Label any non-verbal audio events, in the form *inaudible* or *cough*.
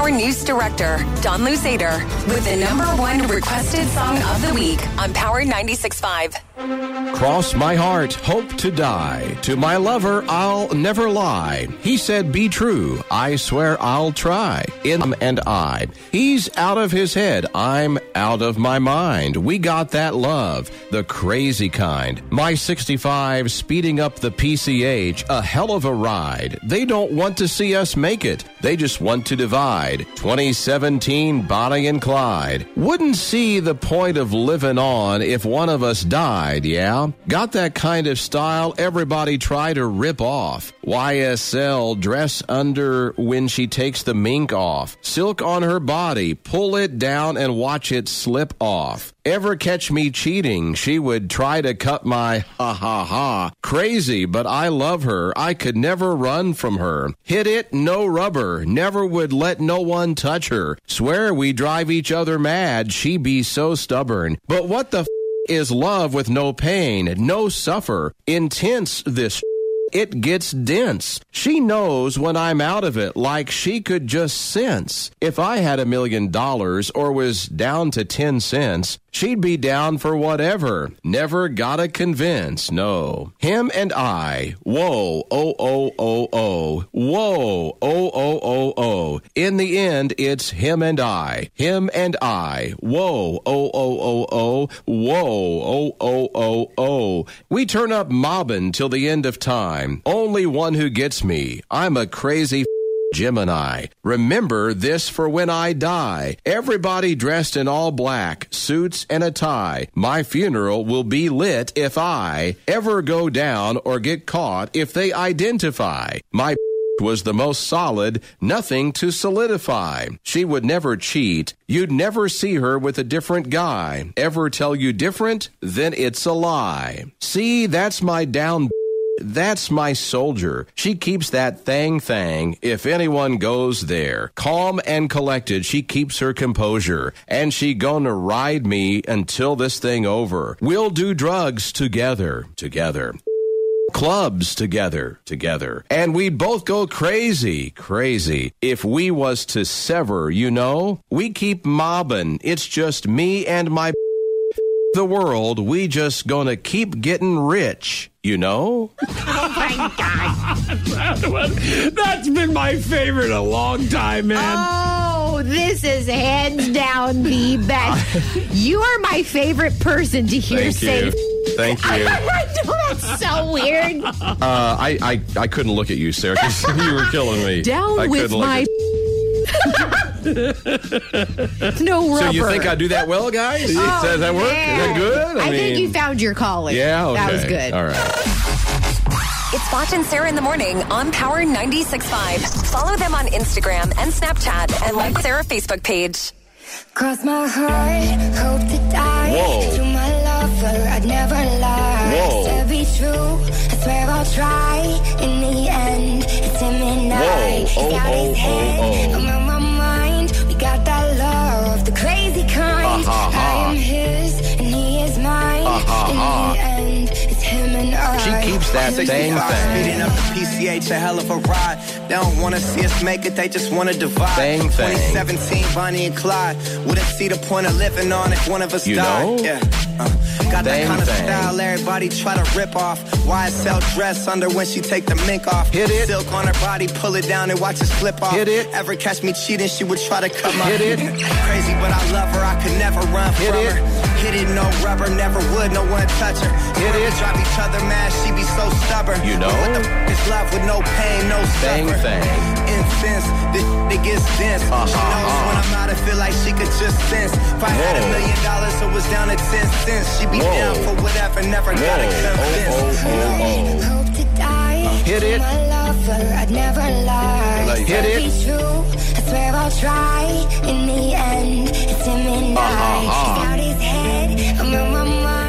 Power News Director, Don Luzader, with the number one requested song of the week on Power 96.5. Cross my heart, hope to die. To my lover, I'll never lie. He said, Be true. I swear I'll try. In and I. He's out of his head. I'm out of my mind. We got that love, the crazy kind. My 65 speeding up the PCH, a hell of a ride. They don't want to see us make it. They just want to divide. 2017 Bonnie and Clyde. Wouldn't see the point of living on if one of us died, yeah? Got that kind of style everybody try to rip off. YSL dress under when she takes the mink off. Silk on her body, pull it down and watch it slip off. Ever catch me cheating, she would try to cut my ha ha ha. Crazy, but I love her. I could never run from her. Hit it, no rubber. Never would let no one touch her. Swear we drive each other mad. She be so stubborn. But what the f- is love with no pain, no suffer. Intense this it gets dense. She knows when I'm out of it, like she could just sense. If I had a million dollars or was down to 10 cents, she'd be down for whatever. Never gotta convince, no. Him and I, whoa, oh, oh, oh, oh, whoa, oh, oh, oh, oh. In the end, it's him and I, him and I, whoa, oh, oh, oh, oh, whoa, oh, oh, oh, oh. We turn up mobbing till the end of time. Only one who gets me. I'm a crazy Gemini. Remember this for when I die. Everybody dressed in all black, suits and a tie. My funeral will be lit if I ever go down or get caught if they identify. My *laughs* was the most solid, nothing to solidify. She would never cheat. You'd never see her with a different guy. Ever tell you different? Then it's a lie. See, that's my down that's my soldier. She keeps that thang thang if anyone goes there. Calm and collected, she keeps her composure. And she gonna ride me until this thing over. We'll do drugs together, together clubs together, together. And we'd both go crazy, crazy. If we was to sever, you know, we keep mobbing. It's just me and my *laughs* the world. We just gonna keep getting rich, you know? Oh my God. That's been my favorite a long time, man. Oh, this is hands down the best. *laughs* you are my favorite person to hear Thank say. you. Thank you. *laughs* I know that's so weird. Uh, I, I, I couldn't look at you, Sarah, 'cause *laughs* you were killing me. Down I with my. At- no rubber. So you think I do that well, guys? *laughs* Oh, Does that work? Is that good? I, think you found your calling. Yeah, okay. That was good. All right. It's Foch and Sarah in the morning on Power 96.5. Follow them on Instagram and Snapchat and like Sarah Facebook page. Cross my heart, hope to die. Whoa. To my lover, I'd never lie. Whoa. To be true, I swear I'll try. In the end, it's him and I. Whoa. He's Oh, got oh, his oh, head, oh. Keeps that thing Speeding up the PCH, a hell of a ride. They don't wanna see us make it, they just wanna divide. Thing, thing. 2017, Bonnie and Clyde. Wouldn't see the point of living on if one of us You died. know? Yeah. Uh, got that kind of style everybody try to rip off. YSL dress under when she take the mink off. Hit it. Silk on her body, pull it down and watch it slip off. Hit it. Ever catch me cheating, she would try to cut my Hit it. *laughs* Crazy, but I love her, I could never run Hit from it. her. Hit it, no rubber, never would, no one touch her. Hit Swear it. Drive each other mad, she be so stubborn. You know? What the f- is love with no pain, no Thing, suffer? thing. Incense, this it gets dense. Uh, she knows uh. when I'm out, I feel like she could just sense. If I had a Whoa. million dollars, it was down to 10 cents. She be Whoa. down for whatever, never gotta convince. Oh, oh, oh, Hope to die. Hit it. My lover, I'd never lie. Like hit it. Be true, I swear I'll try. In the end, it's him and I. Uh-huh. He's his head, I'm on my mind.